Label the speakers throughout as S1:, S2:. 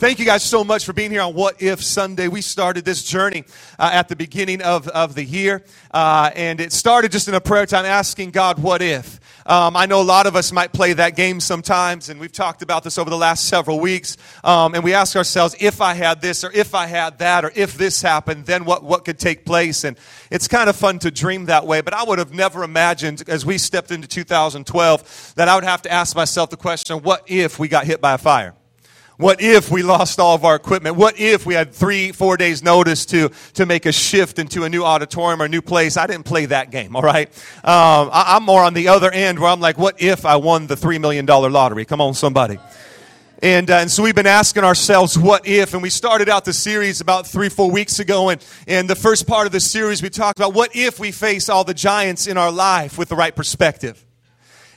S1: Thank you guys so much for being here on What If Sunday. We started this journey uh, at the beginning of, of the year, uh, and it started just in a prayer time asking God, What if? Um, I know a lot of us might play that game sometimes, and we've talked about this over the last several weeks. Um, and we ask ourselves, if I had this, or if I had that, or if this happened, then what, what could take place? And it's kind of fun to dream that way, but I would have never imagined as we stepped into 2012 that I would have to ask myself the question, What if we got hit by a fire? What if we lost all of our equipment? What if we had three, four days notice to, to make a shift into a new auditorium or a new place? I didn't play that game, all right? Um, I, I'm more on the other end where I'm like, what if I won the $3 million lottery? Come on, somebody. And, uh, and so we've been asking ourselves, what if? And we started out the series about three, four weeks ago. And, and the first part of the series, we talked about what if we face all the giants in our life with the right perspective?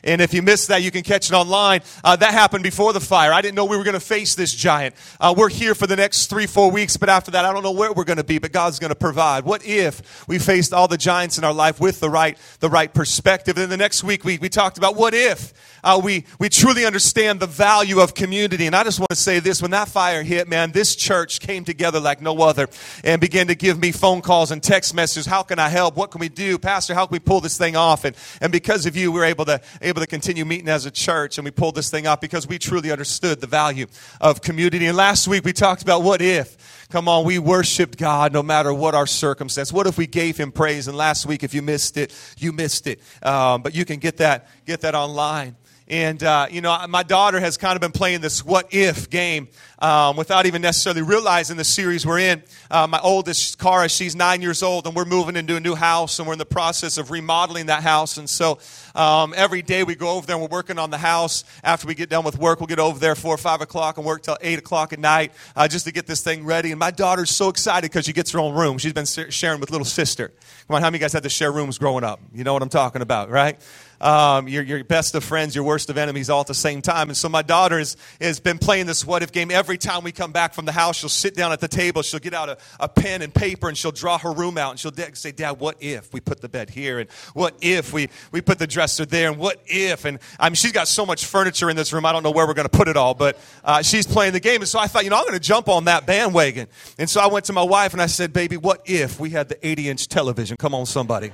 S1: And if you missed that, you can catch it online. Uh, that happened before the fire. I didn't know we were going to face this giant. Uh, we're here for the next three, four weeks, but after that, I don't know where we're going to be, but God's going to provide. What if we faced all the giants in our life with the right, the right perspective? And then the next week, we, we talked about what if uh, we, we truly understand the value of community. And I just want to say this when that fire hit, man, this church came together like no other and began to give me phone calls and text messages. How can I help? What can we do? Pastor, how can we pull this thing off? And, and because of you, we were able to, to continue meeting as a church and we pulled this thing off because we truly understood the value of community. And last week we talked about what if. Come on, we worshiped God no matter what our circumstance. What if we gave Him praise? And last week, if you missed it, you missed it. Um, but you can get that get that online. And, uh, you know, my daughter has kind of been playing this what if game um, without even necessarily realizing the series we're in. Uh, my oldest, Cara, she's nine years old, and we're moving into a new house, and we're in the process of remodeling that house. And so um, every day we go over there and we're working on the house. After we get done with work, we'll get over there 4 or 5 o'clock and work till 8 o'clock at night uh, just to get this thing ready. And my daughter's so excited because she gets her own room. She's been sharing with little sister. Come on, how many of you guys had to share rooms growing up? You know what I'm talking about, right? Um, your, your best of friends, your worst of enemies all at the same time. And so my daughter has, been playing this what if game. Every time we come back from the house, she'll sit down at the table, she'll get out a, a pen and paper, and she'll draw her room out. And she'll say, Dad, what if we put the bed here? And what if we, we put the dresser there? And what if? And I mean, she's got so much furniture in this room, I don't know where we're going to put it all, but uh, she's playing the game. And so I thought, you know, I'm going to jump on that bandwagon. And so I went to my wife and I said, Baby, what if we had the 80 inch television? Come on, somebody.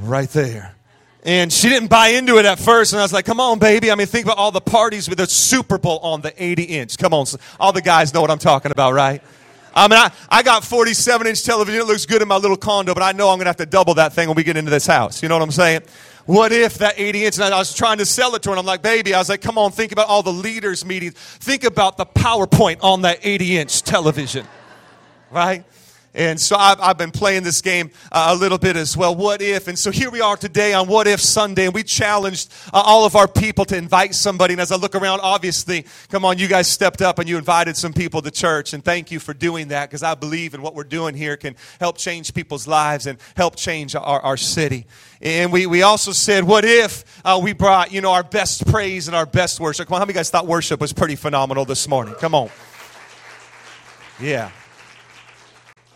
S1: Right there. And she didn't buy into it at first. And I was like, come on, baby. I mean, think about all the parties with the Super Bowl on the 80 inch. Come on. All the guys know what I'm talking about, right? I mean, I, I got 47 inch television. It looks good in my little condo, but I know I'm going to have to double that thing when we get into this house. You know what I'm saying? What if that 80 inch? And I was trying to sell it to her, and I'm like, baby, I was like, come on, think about all the leaders' meetings. Think about the PowerPoint on that 80 inch television, right? And so I've, I've, been playing this game uh, a little bit as well. What if? And so here we are today on What If Sunday, and we challenged uh, all of our people to invite somebody. And as I look around, obviously, come on, you guys stepped up and you invited some people to church. And thank you for doing that because I believe in what we're doing here can help change people's lives and help change our, our city. And we, we also said, what if uh, we brought, you know, our best praise and our best worship? Come on, how many guys thought worship was pretty phenomenal this morning? Come on. Yeah.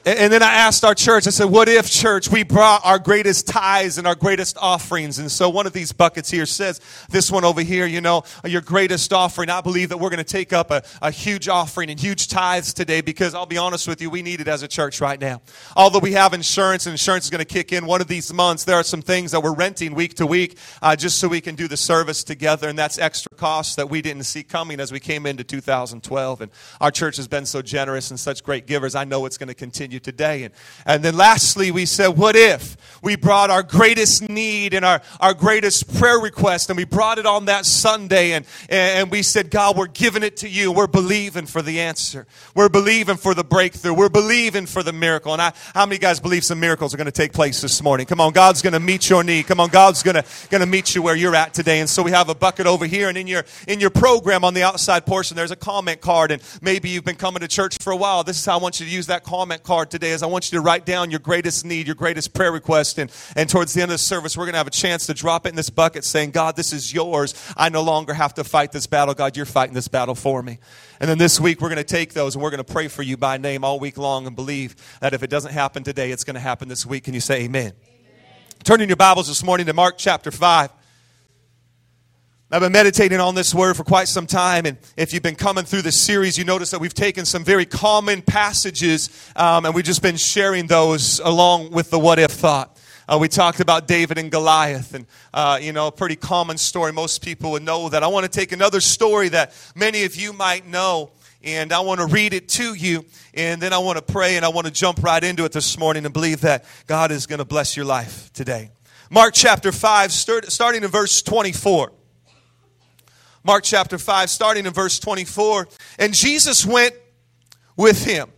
S1: And then I asked our church, I said, what if, church, we brought our greatest tithes and our greatest offerings? And so one of these buckets here says, this one over here, you know, your greatest offering. I believe that we're going to take up a, a huge offering and huge tithes today because I'll be honest with you, we need it as a church right now. Although we have insurance and insurance is going to kick in one of these months, there are some things that we're renting week to week uh, just so we can do the service together. And that's extra costs that we didn't see coming as we came into 2012. And our church has been so generous and such great givers. I know it's going to continue you today. And, and then lastly, we said, what if we brought our greatest need and our, our greatest prayer request and we brought it on that Sunday and, and we said, God, we're giving it to you. We're believing for the answer. We're believing for the breakthrough. We're believing for the miracle. And I, how many guys believe some miracles are going to take place this morning? Come on, God's going to meet your need. Come on, God's going to, going to meet you where you're at today. And so we have a bucket over here and in your, in your program on the outside portion, there's a comment card and maybe you've been coming to church for a while. This is how I want you to use that comment card today is I want you to write down your greatest need, your greatest prayer request. And, and towards the end of the service, we're going to have a chance to drop it in this bucket saying, God, this is yours. I no longer have to fight this battle. God, you're fighting this battle for me. And then this week, we're going to take those and we're going to pray for you by name all week long and believe that if it doesn't happen today, it's going to happen this week. Can you say amen? amen. Turn in your Bibles this morning to Mark chapter 5. I've been meditating on this word for quite some time, and if you've been coming through this series, you notice that we've taken some very common passages, um, and we've just been sharing those along with the what if thought. Uh, we talked about David and Goliath, and uh, you know, a pretty common story. Most people would know that. I want to take another story that many of you might know, and I want to read it to you, and then I want to pray, and I want to jump right into it this morning and believe that God is going to bless your life today. Mark chapter 5, start, starting in verse 24. Mark chapter 5, starting in verse 24. And Jesus went with him.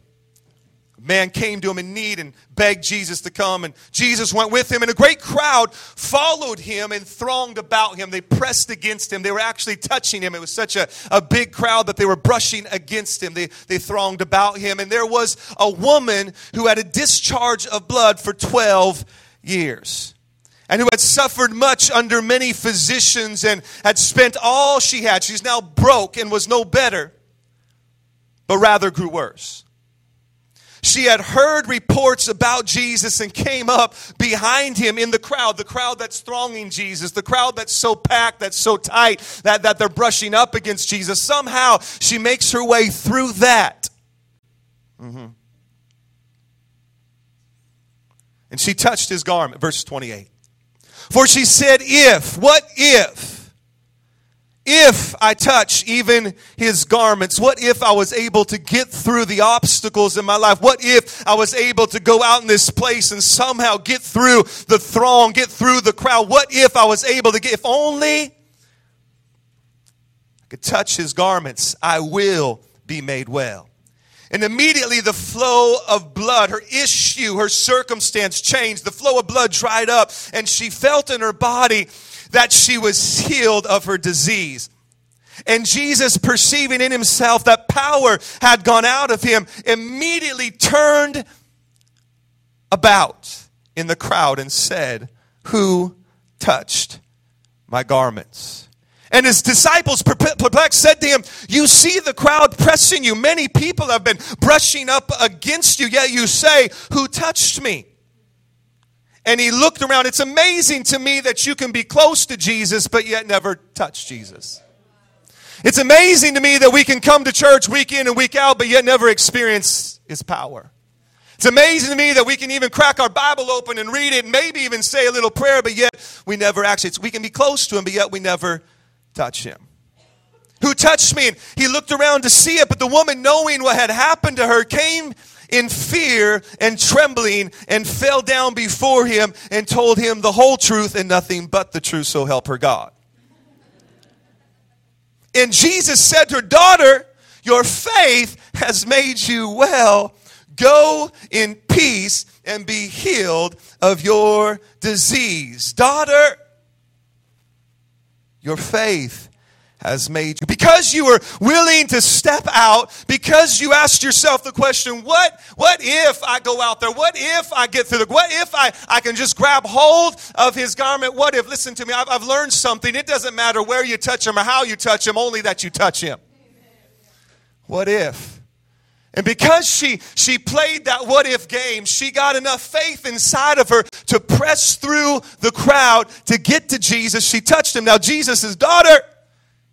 S1: A man came to him in need and begged Jesus to come, and Jesus went with him, and a great crowd followed him and thronged about him. They pressed against him. They were actually touching him. It was such a, a big crowd that they were brushing against him. They, they thronged about him, and there was a woman who had a discharge of blood for 12 years and who had suffered much under many physicians and had spent all she had. She's now broke and was no better, but rather grew worse. She had heard reports about Jesus and came up behind him in the crowd, the crowd that's thronging Jesus, the crowd that's so packed, that's so tight that, that they're brushing up against Jesus. Somehow she makes her way through that. Mm-hmm. And she touched his garment, verse 28. For she said, If, what if? If I touch even his garments, what if I was able to get through the obstacles in my life? What if I was able to go out in this place and somehow get through the throng, get through the crowd? What if I was able to get, if only I could touch his garments, I will be made well. And immediately the flow of blood, her issue, her circumstance changed. The flow of blood dried up, and she felt in her body that she was healed of her disease. And Jesus, perceiving in himself that power had gone out of him, immediately turned about in the crowd and said, Who touched my garments? And his disciples, perplexed, said to him, You see the crowd pressing you. Many people have been brushing up against you, yet you say, Who touched me? And he looked around. It's amazing to me that you can be close to Jesus, but yet never touch Jesus. It's amazing to me that we can come to church week in and week out, but yet never experience his power. It's amazing to me that we can even crack our Bible open and read it, maybe even say a little prayer, but yet we never actually, we can be close to him, but yet we never touch him. Who touched me? And he looked around to see it, but the woman, knowing what had happened to her, came in fear and trembling and fell down before him and told him the whole truth and nothing but the truth, so help her God. And Jesus said to her, Daughter, your faith has made you well. Go in peace and be healed of your disease. Daughter, your faith has made you. Because you were willing to step out, because you asked yourself the question, what, what if I go out there? What if I get through the, what if I, I can just grab hold of his garment? What if, listen to me, I've, I've learned something. It doesn't matter where you touch him or how you touch him, only that you touch him. What if? And because she, she played that what if game, she got enough faith inside of her to press through the crowd to get to Jesus. She touched him. Now, Jesus' daughter,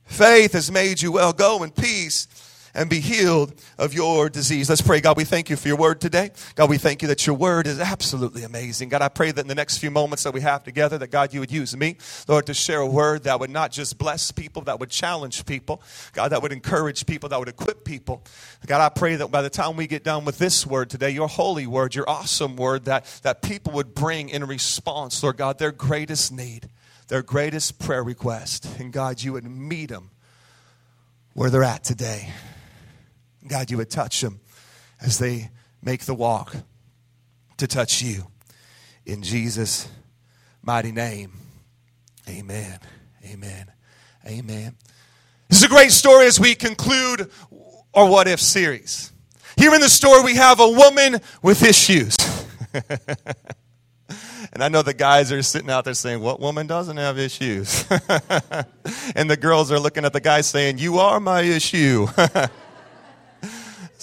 S1: faith has made you well. Go in peace and be healed of your disease. Let's pray. God, we thank you for your word today. God, we thank you that your word is absolutely amazing. God, I pray that in the next few moments that we have together, that God, you would use me, Lord, to share a word that would not just bless people, that would challenge people, God, that would encourage people, that would equip people. God, I pray that by the time we get done with this word today, your holy word, your awesome word, that, that people would bring in response, Lord God, their greatest need, their greatest prayer request. And God, you would meet them where they're at today. God, you would touch them as they make the walk to touch you. In Jesus' mighty name, amen. Amen. Amen. This is a great story as we conclude our What If series. Here in the story, we have a woman with issues. and I know the guys are sitting out there saying, What woman doesn't have issues? and the girls are looking at the guys saying, You are my issue.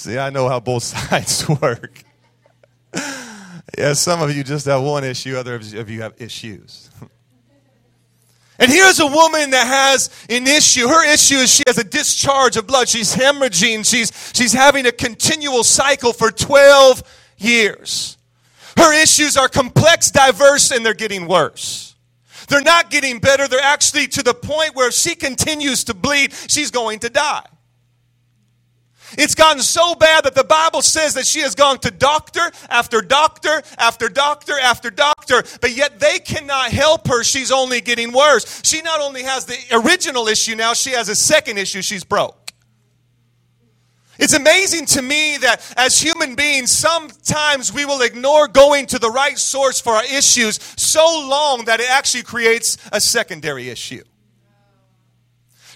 S1: See, I know how both sides work. yeah, some of you just have one issue, others of you have issues. And here's a woman that has an issue. Her issue is she has a discharge of blood. She's hemorrhaging. She's, she's having a continual cycle for 12 years. Her issues are complex, diverse, and they're getting worse. They're not getting better. They're actually to the point where if she continues to bleed, she's going to die. It's gotten so bad that the Bible says that she has gone to doctor after doctor after doctor after doctor, but yet they cannot help her. She's only getting worse. She not only has the original issue now, she has a second issue. She's broke. It's amazing to me that as human beings, sometimes we will ignore going to the right source for our issues so long that it actually creates a secondary issue.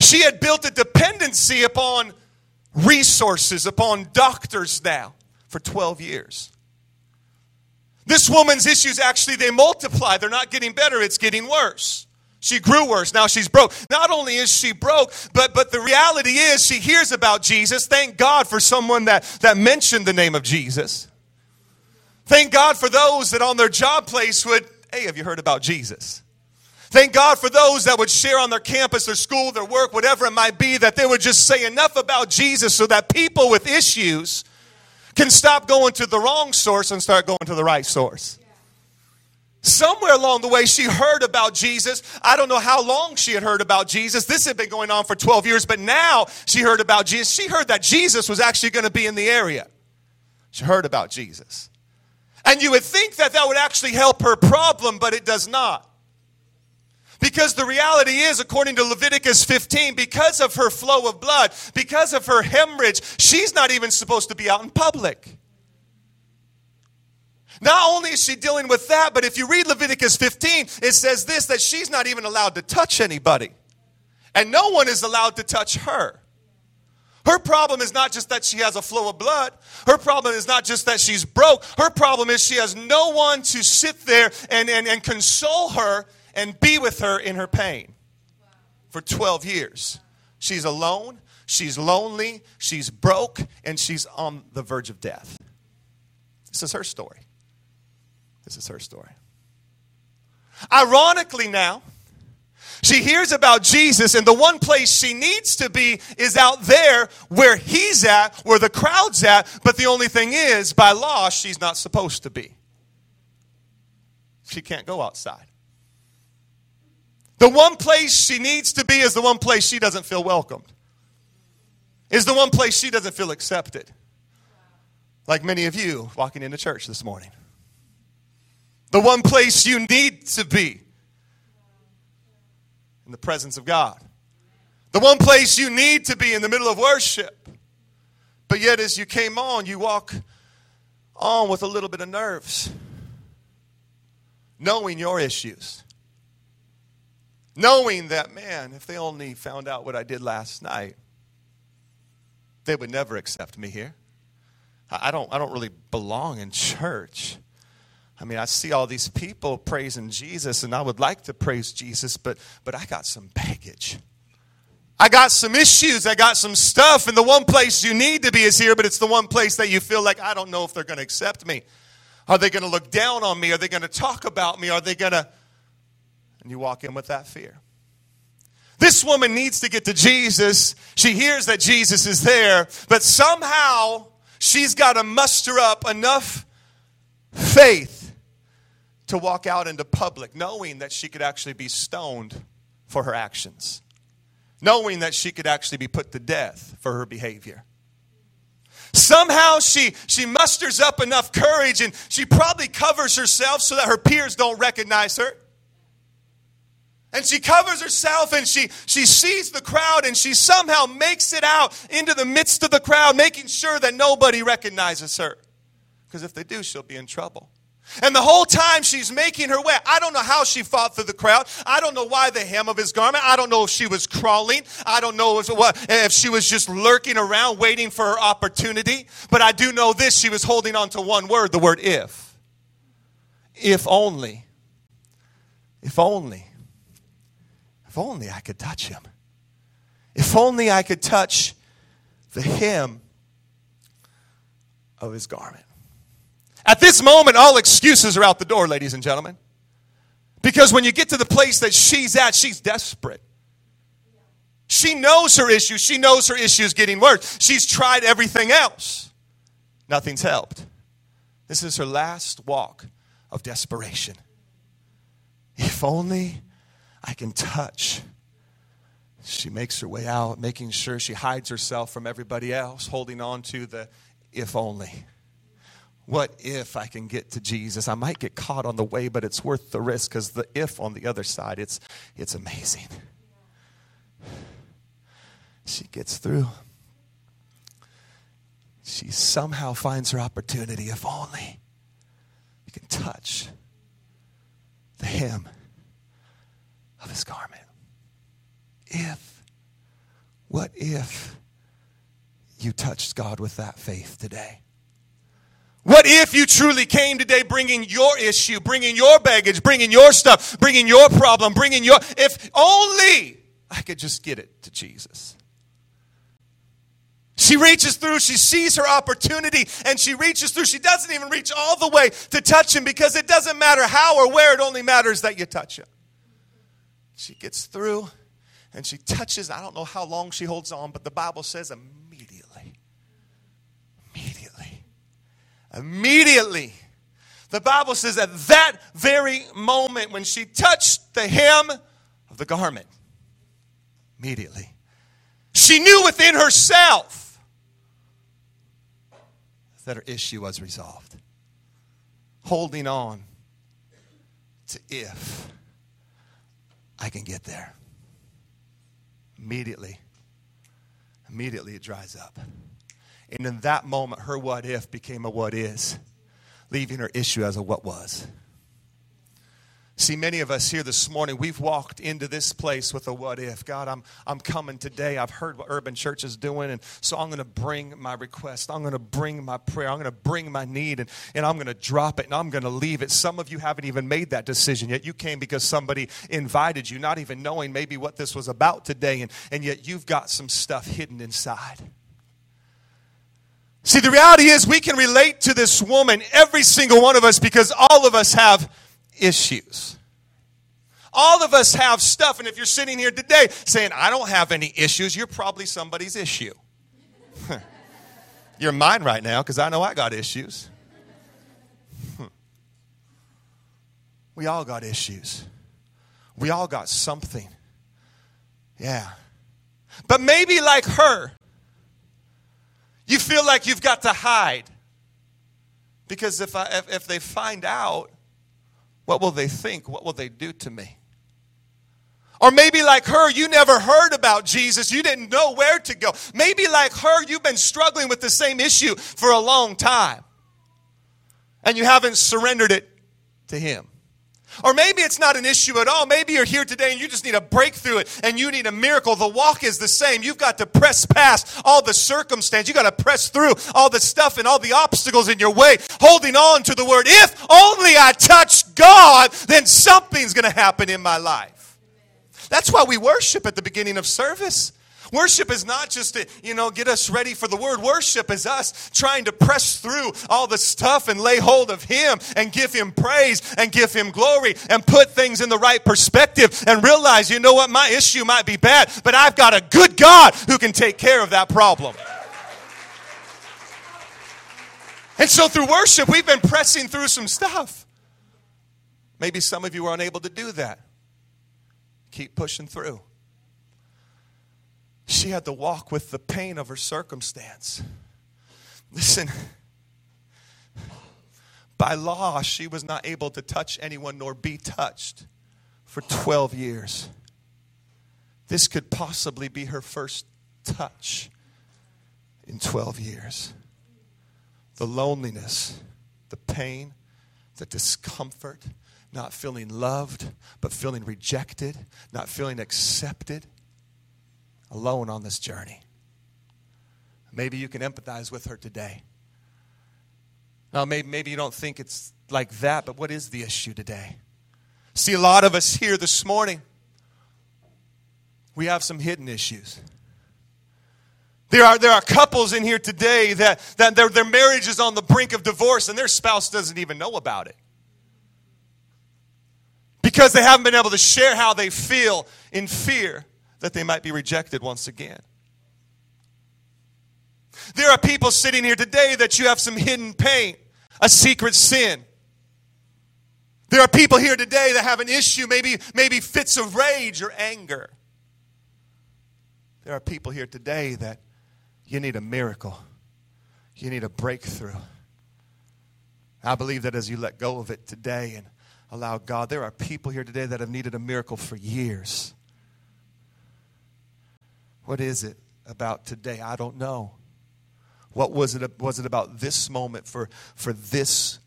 S1: She had built a dependency upon resources upon doctors now for 12 years. This woman's issues actually they multiply. They're not getting better, it's getting worse. She grew worse. Now she's broke. Not only is she broke, but but the reality is she hears about Jesus. Thank God for someone that that mentioned the name of Jesus. Thank God for those that on their job place would, hey, have you heard about Jesus? Thank God for those that would share on their campus, their school, their work, whatever it might be, that they would just say enough about Jesus so that people with issues can stop going to the wrong source and start going to the right source. Somewhere along the way, she heard about Jesus. I don't know how long she had heard about Jesus. This had been going on for 12 years, but now she heard about Jesus. She heard that Jesus was actually going to be in the area. She heard about Jesus. And you would think that that would actually help her problem, but it does not. Because the reality is, according to Leviticus 15, because of her flow of blood, because of her hemorrhage, she's not even supposed to be out in public. Not only is she dealing with that, but if you read Leviticus 15, it says this that she's not even allowed to touch anybody. And no one is allowed to touch her. Her problem is not just that she has a flow of blood. Her problem is not just that she's broke. Her problem is she has no one to sit there and, and, and console her and be with her in her pain for 12 years. She's alone, she's lonely, she's broke, and she's on the verge of death. This is her story. This is her story. Ironically, now, she hears about Jesus, and the one place she needs to be is out there where he's at, where the crowd's at. But the only thing is, by law, she's not supposed to be. She can't go outside. The one place she needs to be is the one place she doesn't feel welcomed, is the one place she doesn't feel accepted. Like many of you walking into church this morning. The one place you need to be in the presence of God. The one place you need to be in the middle of worship. But yet, as you came on, you walk on with a little bit of nerves, knowing your issues Knowing that, man, if they only found out what I did last night, they would never accept me here. I don't, I don't really belong in church. I mean, I see all these people praising Jesus, and I would like to praise Jesus, but, but I got some baggage. I got some issues. I got some stuff. And the one place you need to be is here, but it's the one place that you feel like, I don't know if they're going to accept me. Are they going to look down on me? Are they going to talk about me? Are they going to and you walk in with that fear. This woman needs to get to Jesus. She hears that Jesus is there, but somehow she's got to muster up enough faith to walk out into public, knowing that she could actually be stoned for her actions, knowing that she could actually be put to death for her behavior. Somehow she, she musters up enough courage and she probably covers herself so that her peers don't recognize her. And she covers herself and she, she sees the crowd and she somehow makes it out into the midst of the crowd, making sure that nobody recognizes her. Because if they do, she'll be in trouble. And the whole time she's making her way. I don't know how she fought through the crowd. I don't know why the hem of his garment. I don't know if she was crawling. I don't know if, if she was just lurking around waiting for her opportunity. But I do know this she was holding on to one word, the word if. If only. If only. If only I could touch him. If only I could touch the hem of his garment. At this moment, all excuses are out the door, ladies and gentlemen. Because when you get to the place that she's at, she's desperate. She knows her issues. She knows her issue is getting worse. She's tried everything else. Nothing's helped. This is her last walk of desperation. If only I can touch. She makes her way out, making sure she hides herself from everybody else, holding on to the if only. What if I can get to Jesus? I might get caught on the way, but it's worth the risk because the if on the other side, it's, it's amazing. She gets through. She somehow finds her opportunity, if only you can touch the hem of his garment. If, what if you touched God with that faith today? What if you truly came today bringing your issue, bringing your baggage, bringing your stuff, bringing your problem, bringing your. If only I could just get it to Jesus. She reaches through, she sees her opportunity, and she reaches through. She doesn't even reach all the way to touch him because it doesn't matter how or where, it only matters that you touch him. She gets through and she touches. I don't know how long she holds on, but the Bible says immediately. Immediately. Immediately. The Bible says at that very moment when she touched the hem of the garment, immediately, she knew within herself that her issue was resolved. Holding on to if I can get there. Immediately, immediately it dries up. And in that moment, her what if became a what is, leaving her issue as a what was. See, many of us here this morning, we've walked into this place with a what if. God, I'm, I'm coming today. I've heard what Urban Church is doing, and so I'm going to bring my request. I'm going to bring my prayer. I'm going to bring my need, and, and I'm going to drop it, and I'm going to leave it. Some of you haven't even made that decision yet. You came because somebody invited you, not even knowing maybe what this was about today, and, and yet you've got some stuff hidden inside. See, the reality is we can relate to this woman, every single one of us, because all of us have issues. All of us have stuff, and if you're sitting here today saying, I don't have any issues, you're probably somebody's issue. you're mine right now because I know I got issues. Hmm. we all got issues. We all got something. Yeah. But maybe like her, you feel like you've got to hide. Because if, I, if, if they find out, what will they think? What will they do to me? Or maybe like her, you never heard about Jesus. You didn't know where to go. Maybe like her, you've been struggling with the same issue for a long time. And you haven't surrendered it to Him. Or maybe it's not an issue at all. Maybe you're here today and you just need a breakthrough and you need a miracle. The walk is the same. You've got to press past all the circumstance. You got to press through all the stuff and all the obstacles in your way, holding on to the word. If only I touch God, then something's going to happen in my life. That's why we worship at the beginning of service. Worship is not just to, you know, get us ready for the word. Worship is us trying to press through all the stuff and lay hold of Him and give Him praise and give Him glory and put things in the right perspective and realize, you know what, my issue might be bad, but I've got a good God who can take care of that problem. And so through worship, we've been pressing through some stuff. Maybe some of you are unable to do that. Keep pushing through. She had to walk with the pain of her circumstance. Listen, by law, she was not able to touch anyone nor be touched for 12 years. This could possibly be her first touch in 12 years. The loneliness, the pain, the discomfort, not feeling loved, but feeling rejected, not feeling accepted alone on this journey. Maybe you can empathize with her today. Now, maybe, maybe you don't think it's like that, but what is the issue today? See, a lot of us here this morning, we have some hidden issues. There are, there are couples in here today that, that their, their marriage is on the brink of divorce and their spouse doesn't even know about it because they haven't been able to share how they feel in fear that they might be rejected once again. There are people sitting here today that you have some hidden pain, a secret sin. There are people here today that have an issue, maybe, maybe fits of rage or anger. There are people here today that you need a miracle. You need a breakthrough. I believe that as you let go of it today and allow God, there are people here today that have needed a miracle for years. What is it about today? I don't know. What was it, was it about this moment for, for this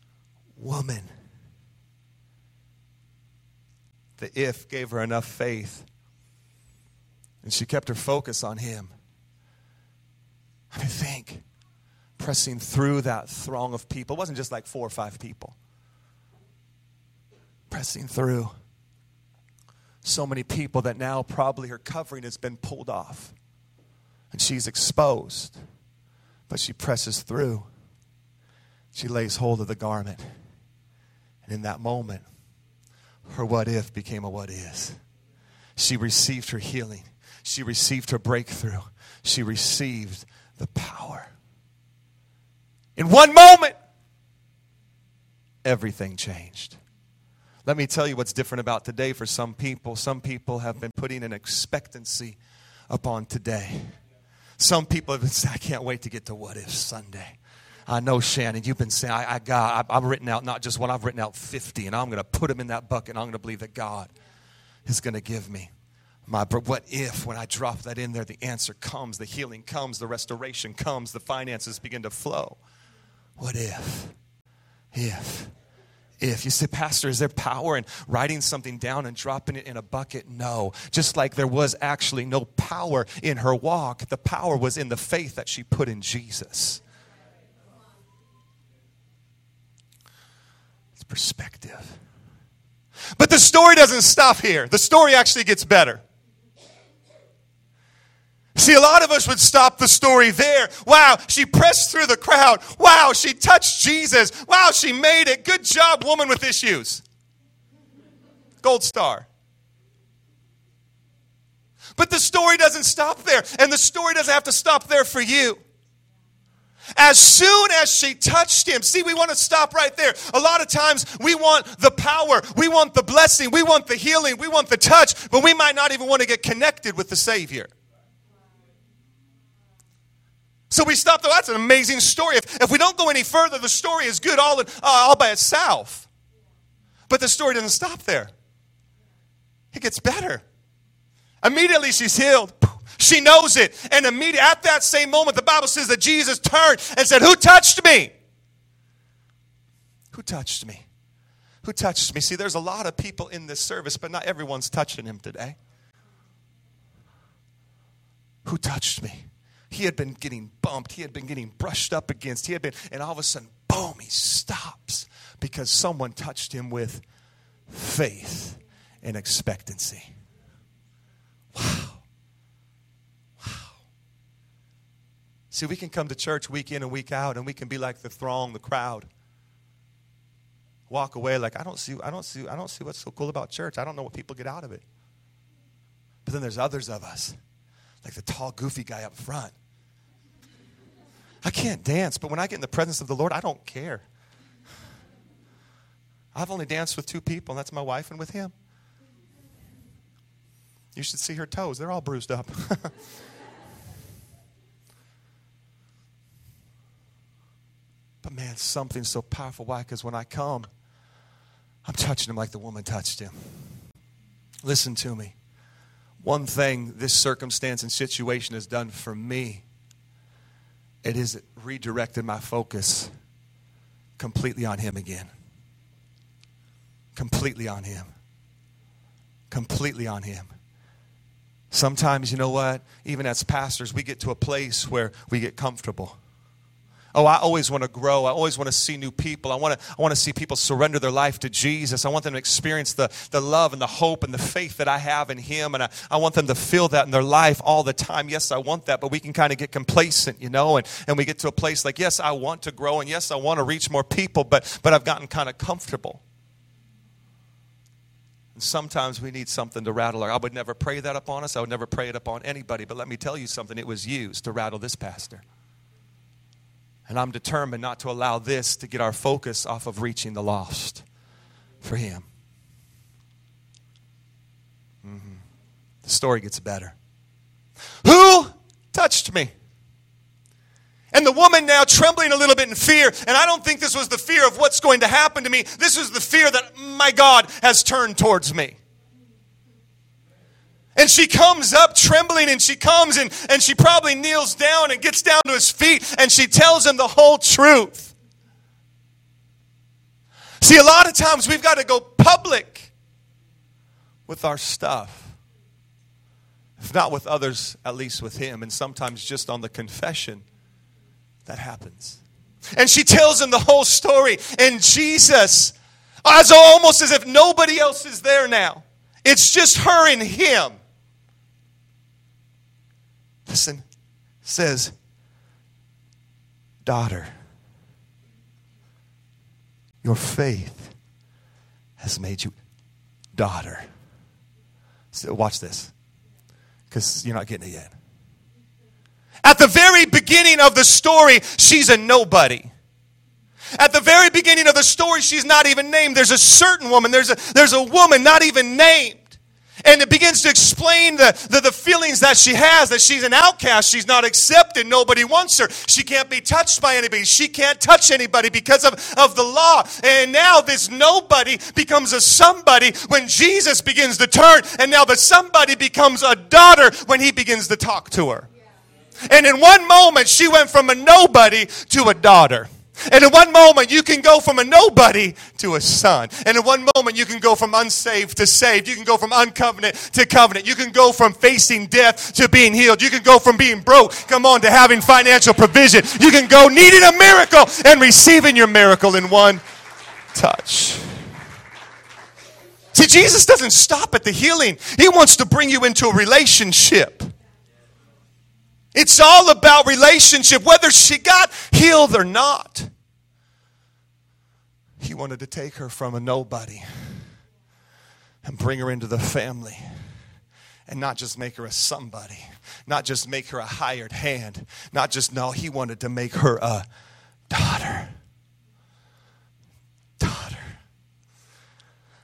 S1: woman? The if gave her enough faith, and she kept her focus on him. I mean, think pressing through that throng of people. It wasn't just like four or five people. Pressing through. So many people that now probably her covering has been pulled off and she's exposed. But she presses through. She lays hold of the garment. And in that moment, her what if became a what is. She received her healing. She received her breakthrough. She received the power. In one moment, everything changed. Let me tell you what's different about today for some people. Some people have been putting an expectancy upon today. Some people have been saying, I can't wait to get to What If Sunday. I know, Shannon, you've been saying, I, I got, I, I've written out not just one, I've written out 50, and I'm going to put them in that bucket, and I'm going to believe that God is going to give me my, but what if when I drop that in there, the answer comes, the healing comes, the restoration comes, the finances begin to flow? What if? If. If. You say, Pastor, is there power in writing something down and dropping it in a bucket? No. Just like there was actually no power in her walk, the power was in the faith that she put in Jesus. It's perspective. But the story doesn't stop here. The story actually gets better. See, a lot of us would stop the story there. Wow, she pressed through the crowd. Wow, she touched Jesus. Wow, she made it. Good job, woman with issues. Gold star. But the story doesn't stop there, and the story doesn't have to stop there for you. As soon as she touched him, see, we want to stop right there. A lot of times we want the power, we want the blessing, we want the healing, we want the touch, but we might not even want to get connected with the Savior. So we stop there. That's an amazing story. If, if we don't go any further, the story is good all, in, uh, all by itself. But the story doesn't stop there, it gets better. Immediately she's healed. She knows it. And immediately at that same moment, the Bible says that Jesus turned and said, Who touched me? Who touched me? Who touched me? See, there's a lot of people in this service, but not everyone's touching him today. Who touched me? He had been getting bumped. He had been getting brushed up against. He had been, and all of a sudden, boom, he stops because someone touched him with faith and expectancy. Wow. Wow. See, we can come to church week in and week out, and we can be like the throng, the crowd. Walk away like I don't see, I don't see, I don't see what's so cool about church. I don't know what people get out of it. But then there's others of us like the tall, goofy guy up front. I can't dance, but when I get in the presence of the Lord, I don't care. I've only danced with two people, and that's my wife and with him. You should see her toes, they're all bruised up. but man, something's so powerful. Why? Because when I come, I'm touching him like the woman touched him. Listen to me one thing this circumstance and situation has done for me it has redirected my focus completely on him again. Completely on him. Completely on him. Sometimes you know what? Even as pastors we get to a place where we get comfortable Oh, I always want to grow. I always want to see new people. I want to, I want to see people surrender their life to Jesus. I want them to experience the, the love and the hope and the faith that I have in Him. And I, I want them to feel that in their life all the time. Yes, I want that, but we can kind of get complacent, you know, and, and we get to a place like, yes, I want to grow, and yes, I want to reach more people, but, but I've gotten kind of comfortable. And sometimes we need something to rattle our. I would never pray that upon us. I would never pray it upon anybody. But let me tell you something. It was used to rattle this pastor. And I'm determined not to allow this to get our focus off of reaching the lost for him. Mm-hmm. The story gets better. Who touched me? And the woman now trembling a little bit in fear. And I don't think this was the fear of what's going to happen to me. This was the fear that my God has turned towards me. And she comes up trembling and she comes and, and she probably kneels down and gets down to his feet and she tells him the whole truth. See, a lot of times we've got to go public with our stuff. If not with others, at least with him. And sometimes just on the confession that happens. And she tells him the whole story. And Jesus, as almost as if nobody else is there now, it's just her and him. Listen, says, Daughter, your faith has made you daughter. So watch this, because you're not getting it yet. At the very beginning of the story, she's a nobody. At the very beginning of the story, she's not even named. There's a certain woman, there's a, there's a woman not even named. And it begins to explain the, the, the, feelings that she has that she's an outcast. She's not accepted. Nobody wants her. She can't be touched by anybody. She can't touch anybody because of, of the law. And now this nobody becomes a somebody when Jesus begins to turn. And now the somebody becomes a daughter when he begins to talk to her. And in one moment, she went from a nobody to a daughter. And in one moment, you can go from a nobody to a son. And in one moment, you can go from unsaved to saved. You can go from uncovenant to covenant. You can go from facing death to being healed. You can go from being broke, come on, to having financial provision. You can go needing a miracle and receiving your miracle in one touch. See, Jesus doesn't stop at the healing, He wants to bring you into a relationship. It's all about relationship, whether she got healed or not. He wanted to take her from a nobody and bring her into the family and not just make her a somebody, not just make her a hired hand, not just, no, he wanted to make her a daughter. Daughter.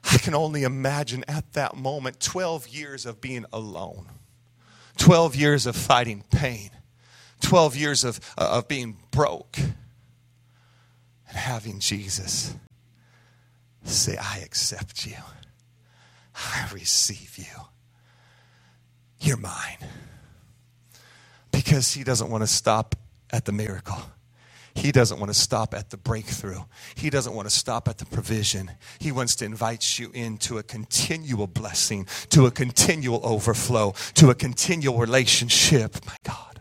S1: I can only imagine at that moment 12 years of being alone 12 years of fighting pain, 12 years of, uh, of being broke, and having Jesus say, I accept you, I receive you, you're mine. Because he doesn't want to stop at the miracle. He doesn't want to stop at the breakthrough. He doesn't want to stop at the provision. He wants to invite you into a continual blessing, to a continual overflow, to a continual relationship. My God.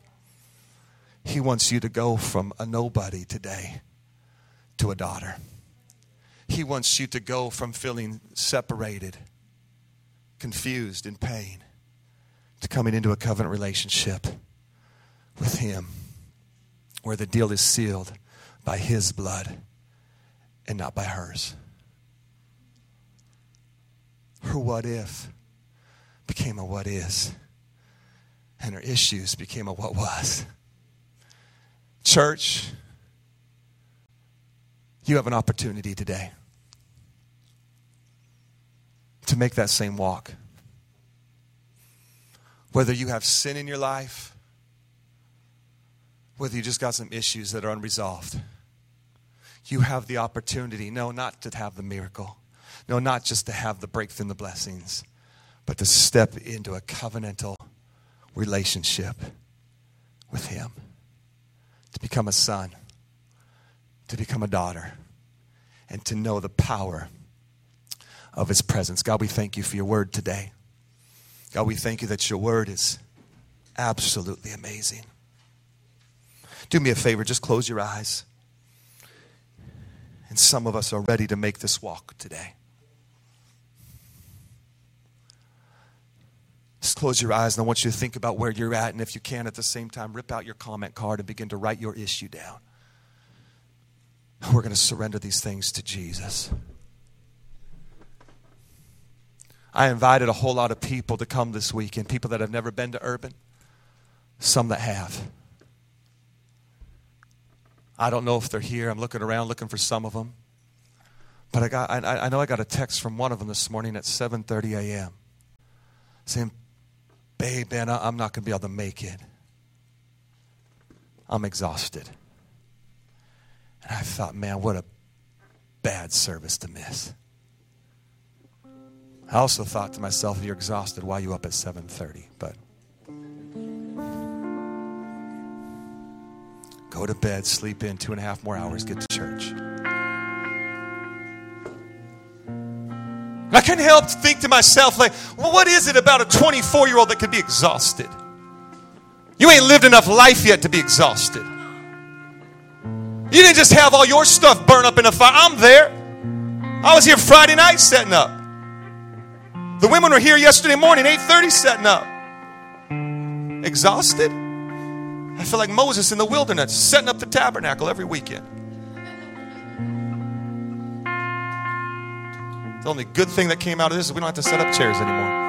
S1: He wants you to go from a nobody today to a daughter. He wants you to go from feeling separated, confused, in pain, to coming into a covenant relationship with Him where the deal is sealed by his blood and not by hers. Her what if became a what is, and her issues became a what was. Church, you have an opportunity today to make that same walk. Whether you have sin in your life, whether you just got some issues that are unresolved. You have the opportunity, no, not to have the miracle, no, not just to have the breakthrough and the blessings, but to step into a covenantal relationship with Him, to become a son, to become a daughter, and to know the power of His presence. God, we thank you for your word today. God, we thank you that your word is absolutely amazing. Do me a favor, just close your eyes. And some of us are ready to make this walk today. Just close your eyes, and I want you to think about where you're at. And if you can, at the same time, rip out your comment card and begin to write your issue down. We're going to surrender these things to Jesus. I invited a whole lot of people to come this weekend, people that have never been to Urban, some that have. I don't know if they're here. I'm looking around looking for some of them. But I, got, I, I know I got a text from one of them this morning at 7.30 a.m. saying, babe, man, I'm not going to be able to make it. I'm exhausted. And I thought, man, what a bad service to miss. I also thought to myself, if you're exhausted, why are you up at 7:30? But go to bed, sleep in two and a half more hours, get to church. I couldn't help think to myself, like, well, what is it about a 24 year old that could be exhausted? You ain't lived enough life yet to be exhausted. You didn't just have all your stuff burn up in a fire. I'm there. I was here Friday night setting up. The women were here yesterday morning, 8:30 setting up. Exhausted? I feel like Moses in the wilderness, setting up the tabernacle every weekend. The only good thing that came out of this is we don't have to set up chairs anymore.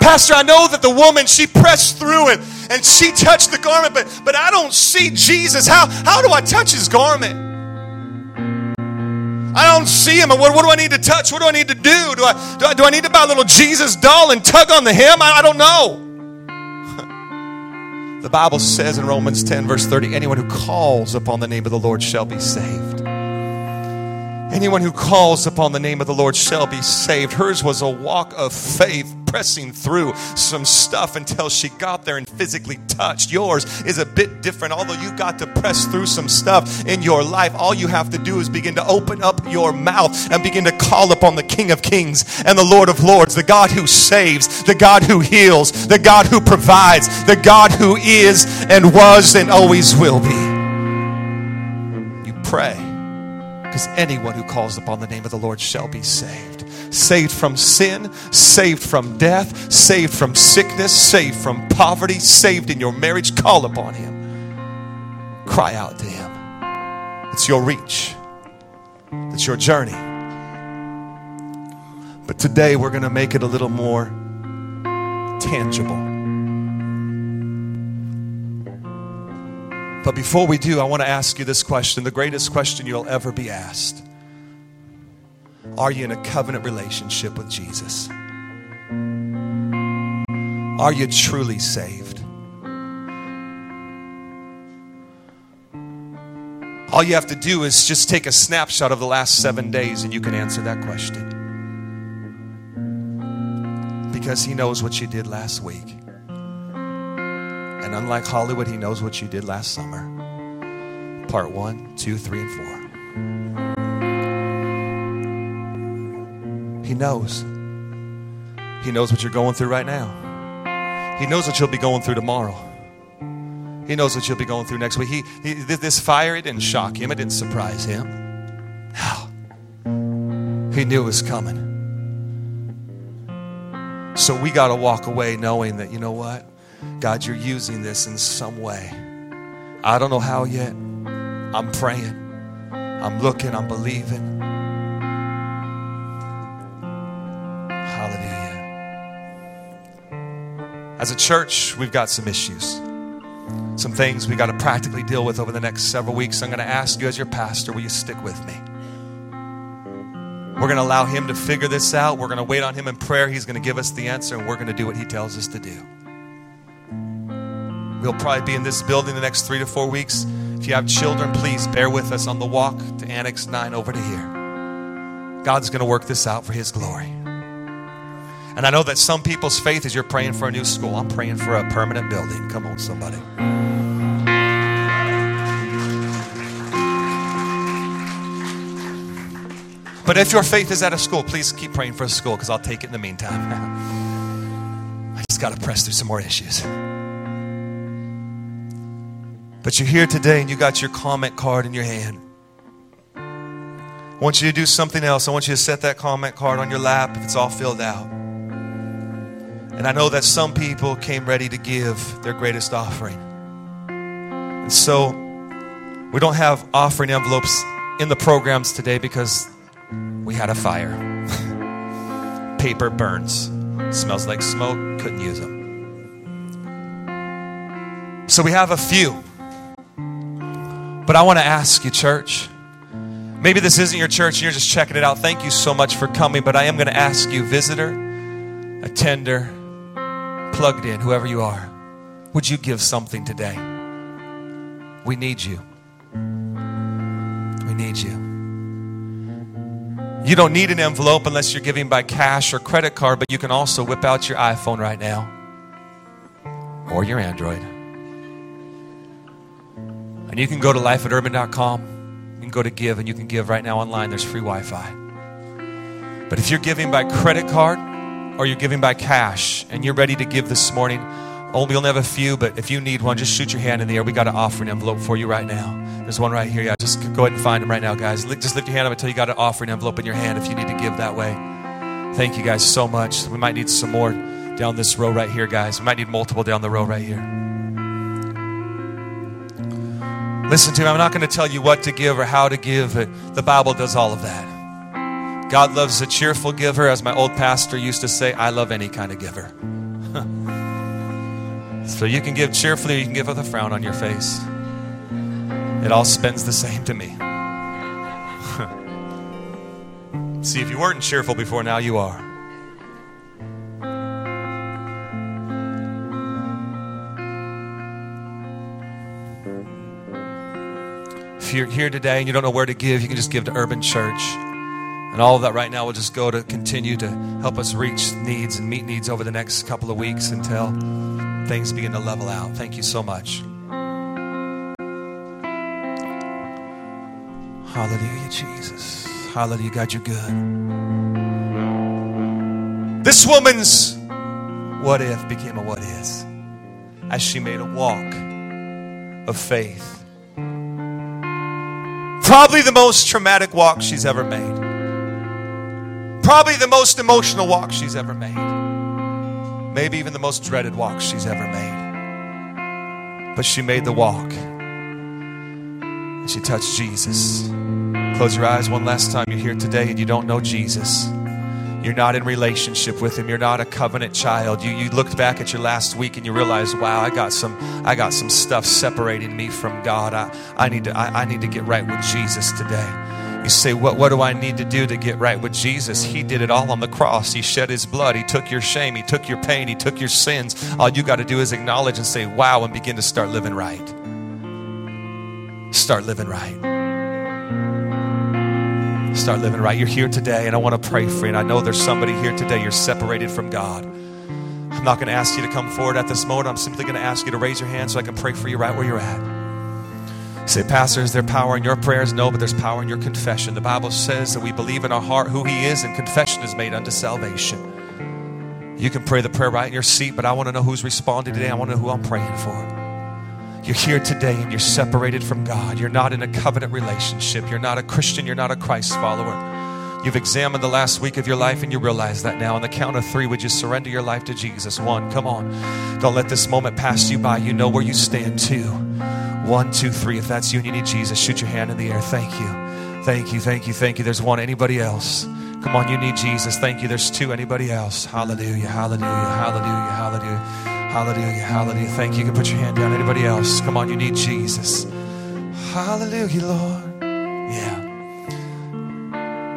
S1: Pastor, I know that the woman, she pressed through it and she touched the garment, but, but I don't see Jesus. How, how do I touch his garment? I don't see him. What, what do I need to touch? What do I need to do? Do I, do I, do I need to buy a little Jesus doll and tug on the hem? I, I don't know. the Bible says in Romans 10, verse 30 anyone who calls upon the name of the Lord shall be saved. Anyone who calls upon the name of the Lord shall be saved. Hers was a walk of faith, pressing through some stuff until she got there and physically touched. Yours is a bit different. Although you got to press through some stuff in your life, all you have to do is begin to open up your mouth and begin to call upon the King of Kings and the Lord of Lords, the God who saves, the God who heals, the God who provides, the God who is and was and always will be. You pray because anyone who calls upon the name of the Lord shall be saved. Saved from sin, saved from death, saved from sickness, saved from poverty, saved in your marriage. Call upon Him. Cry out to Him. It's your reach, it's your journey. But today we're going to make it a little more tangible. But before we do, I want to ask you this question the greatest question you'll ever be asked Are you in a covenant relationship with Jesus? Are you truly saved? All you have to do is just take a snapshot of the last seven days and you can answer that question. Because He knows what you did last week. And unlike Hollywood, he knows what you did last summer. Part one, two, three, and four. He knows. He knows what you're going through right now. He knows what you'll be going through tomorrow. He knows what you'll be going through next week. He, he this fire, it didn't shock him. It didn't surprise him. He knew it was coming. So we got to walk away knowing that, you know what? God, you're using this in some way. I don't know how yet. I'm praying. I'm looking. I'm believing. Hallelujah. As a church, we've got some issues. Some things we got to practically deal with over the next several weeks. I'm going to ask you, as your pastor, will you stick with me? We're going to allow him to figure this out. We're going to wait on him in prayer. He's going to give us the answer, and we're going to do what he tells us to do. We'll probably be in this building the next three to four weeks. If you have children, please bear with us on the walk to Annex 9 over to here. God's going to work this out for His glory. And I know that some people's faith is you're praying for a new school. I'm praying for a permanent building. Come on, somebody. But if your faith is at a school, please keep praying for a school because I'll take it in the meantime. I just got to press through some more issues. But you're here today and you got your comment card in your hand. I want you to do something else. I want you to set that comment card on your lap if it's all filled out. And I know that some people came ready to give their greatest offering. And so we don't have offering envelopes in the programs today because we had a fire. Paper burns, smells like smoke, couldn't use them. So we have a few. But I want to ask you, church. Maybe this isn't your church and you're just checking it out. Thank you so much for coming. But I am going to ask you, visitor, attender, plugged in, whoever you are, would you give something today? We need you. We need you. You don't need an envelope unless you're giving by cash or credit card, but you can also whip out your iPhone right now or your Android. And you can go to lifeaturban.com. Can go to give and you can give right now online. There's free Wi Fi. But if you're giving by credit card or you're giving by cash and you're ready to give this morning, only have a few, but if you need one, just shoot your hand in the air. We got an offering envelope for you right now. There's one right here. Yeah, just go ahead and find them right now, guys. Just lift your hand up until you got an offering envelope in your hand if you need to give that way. Thank you guys so much. We might need some more down this row right here, guys. We might need multiple down the row right here. Listen to me. I'm not going to tell you what to give or how to give. The Bible does all of that. God loves a cheerful giver. As my old pastor used to say, I love any kind of giver. so you can give cheerfully or you can give with a frown on your face. It all spends the same to me. See, if you weren't cheerful before, now you are. If you're here today and you don't know where to give, you can just give to Urban Church. And all of that right now will just go to continue to help us reach needs and meet needs over the next couple of weeks until things begin to level out. Thank you so much. Hallelujah, Jesus. Hallelujah, God, you're good. This woman's what if became a what is as she made a walk of faith Probably the most traumatic walk she's ever made. Probably the most emotional walk she's ever made. Maybe even the most dreaded walk she's ever made. But she made the walk. And she touched Jesus. Close your eyes one last time. You're here today and you don't know Jesus. You're not in relationship with him. You're not a covenant child. You, you looked back at your last week and you realized, wow, I got some, I got some stuff separating me from God. I, I, need to, I, I need to get right with Jesus today. You say, what, what do I need to do to get right with Jesus? He did it all on the cross. He shed his blood. He took your shame. He took your pain. He took your sins. All you got to do is acknowledge and say, wow, and begin to start living right. Start living right. Start living right. You're here today, and I want to pray for you. And I know there's somebody here today, you're separated from God. I'm not going to ask you to come forward at this moment. I'm simply going to ask you to raise your hand so I can pray for you right where you're at. say, Pastor, is there power in your prayers? No, but there's power in your confession. The Bible says that we believe in our heart who He is, and confession is made unto salvation. You can pray the prayer right in your seat, but I want to know who's responding today. I want to know who I'm praying for. You're here today and you're separated from God. You're not in a covenant relationship. You're not a Christian. You're not a Christ follower. You've examined the last week of your life and you realize that now. On the count of three, would you surrender your life to Jesus? One, come on. Don't let this moment pass you by. You know where you stand. Two, one, two, three. If that's you and you need Jesus, shoot your hand in the air. Thank you. Thank you. Thank you. Thank you. There's one. Anybody else? Come on, you need Jesus. Thank you. There's two. Anybody else? Hallelujah. Hallelujah. Hallelujah. Hallelujah. Hallelujah. Hallelujah. Thank you. You can put your hand down. Anybody else? Come on, you need Jesus. Hallelujah, Lord. Yeah.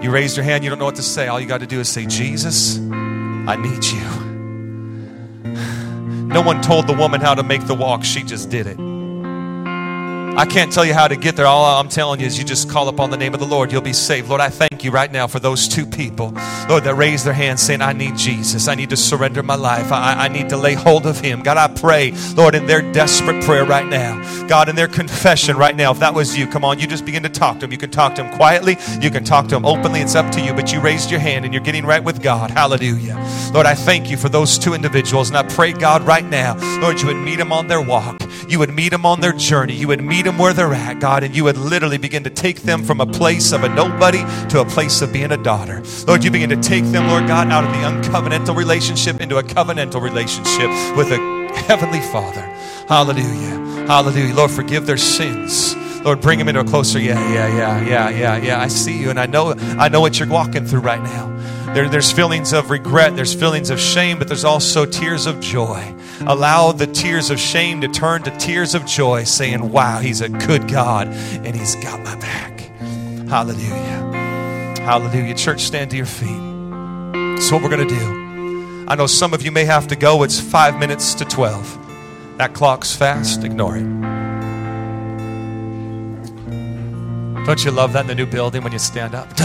S1: You raised your hand, you don't know what to say. All you got to do is say, Jesus, I need you. No one told the woman how to make the walk, she just did it. I can't tell you how to get there. All I'm telling you is you just call upon the name of the Lord. You'll be saved. Lord, I thank you right now for those two people, Lord, that raised their hands saying, I need Jesus. I need to surrender my life. I, I need to lay hold of Him. God, I pray, Lord, in their desperate prayer right now, God, in their confession right now, if that was you, come on, you just begin to talk to Him. You can talk to Him quietly, you can talk to Him openly. It's up to you, but you raised your hand and you're getting right with God. Hallelujah. Lord, I thank you for those two individuals, and I pray, God, right now, Lord, you would meet them on their walk. you would meet them on their journey. You would them where they're at, God, and you would literally begin to take them from a place of a nobody to a place of being a daughter. Lord, you begin to take them, Lord God, out of the uncovenantal relationship into a covenantal relationship with a heavenly Father. Hallelujah. Hallelujah. Lord, forgive their sins. Lord, bring them into a closer. Yeah, yeah, yeah, yeah, yeah, yeah. I see you, and I know, I know what you're walking through right now. There, there's feelings of regret, there's feelings of shame, but there's also tears of joy. Allow the tears of shame to turn to tears of joy, saying, Wow, He's a good God, and He's got my back. Hallelujah. Hallelujah. Church, stand to your feet. That's what we're going to do. I know some of you may have to go. It's five minutes to 12. That clock's fast. Ignore it. Don't you love that in the new building when you stand up?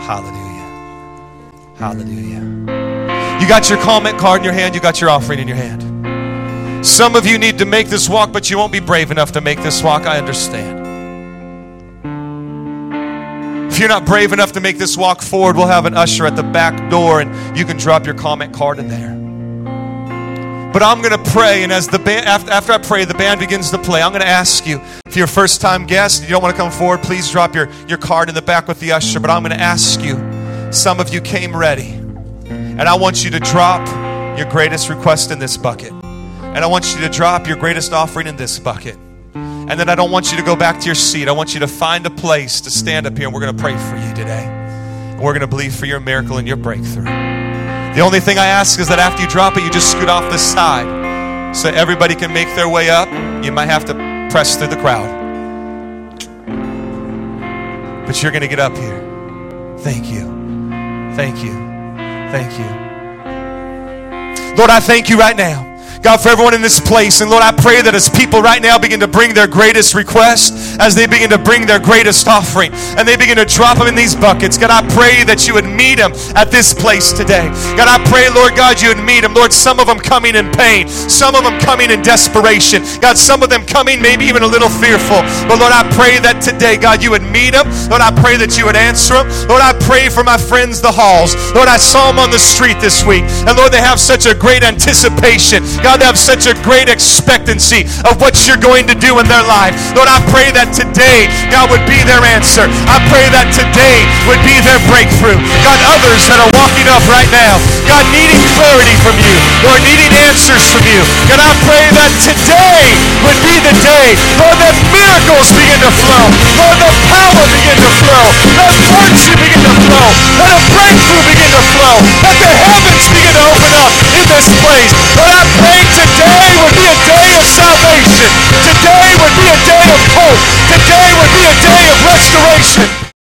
S1: Hallelujah. Hallelujah. You got your comment card in your hand, you got your offering in your hand. Some of you need to make this walk, but you won't be brave enough to make this walk. I understand. If you're not brave enough to make this walk forward, we'll have an usher at the back door and you can drop your comment card in there. But I'm going to pray, and as the band, after, after I pray, the band begins to play. I'm going to ask you, if you're a first time guest, you don't want to come forward, please drop your, your card in the back with the usher. But I'm going to ask you, some of you came ready, and I want you to drop your greatest request in this bucket. And I want you to drop your greatest offering in this bucket. And then I don't want you to go back to your seat. I want you to find a place to stand up here, and we're going to pray for you today. And we're going to believe for your miracle and your breakthrough. The only thing I ask is that after you drop it, you just scoot off the side so everybody can make their way up. You might have to press through the crowd. But you're going to get up here. Thank you. Thank you. Thank you. Lord, I thank you right now God, for everyone in this place. And Lord, I pray that as people right now begin to bring their greatest request, as they begin to bring their greatest offering, and they begin to drop them in these buckets, God, I pray that you would meet them at this place today. God, I pray, Lord God, you would meet them. Lord, some of them coming in pain, some of them coming in desperation. God, some of them coming maybe even a little fearful. But Lord, I pray that today, God, you would meet them. Lord, I pray that you would answer them. Lord, I pray for my friends, the halls. Lord, I saw them on the street this week. And Lord, they have such a great anticipation. God, they have such a great expectancy of what you're going to do in their life. Lord, I pray that today, God, would be their answer. I pray that today would be their breakthrough. God, others that are walking up right now, God, needing clarity from you, Lord, needing answers from you. God, I pray that today would be the day, Lord, that miracles begin to flow. Lord, the power begin to flow. Let fortune begin to flow. Let a breakthrough begin to flow. Let the heavens begin to open up in this place. Lord, I pray today would be a day of salvation. Today would be a day of hope. Today would be a day of restoration.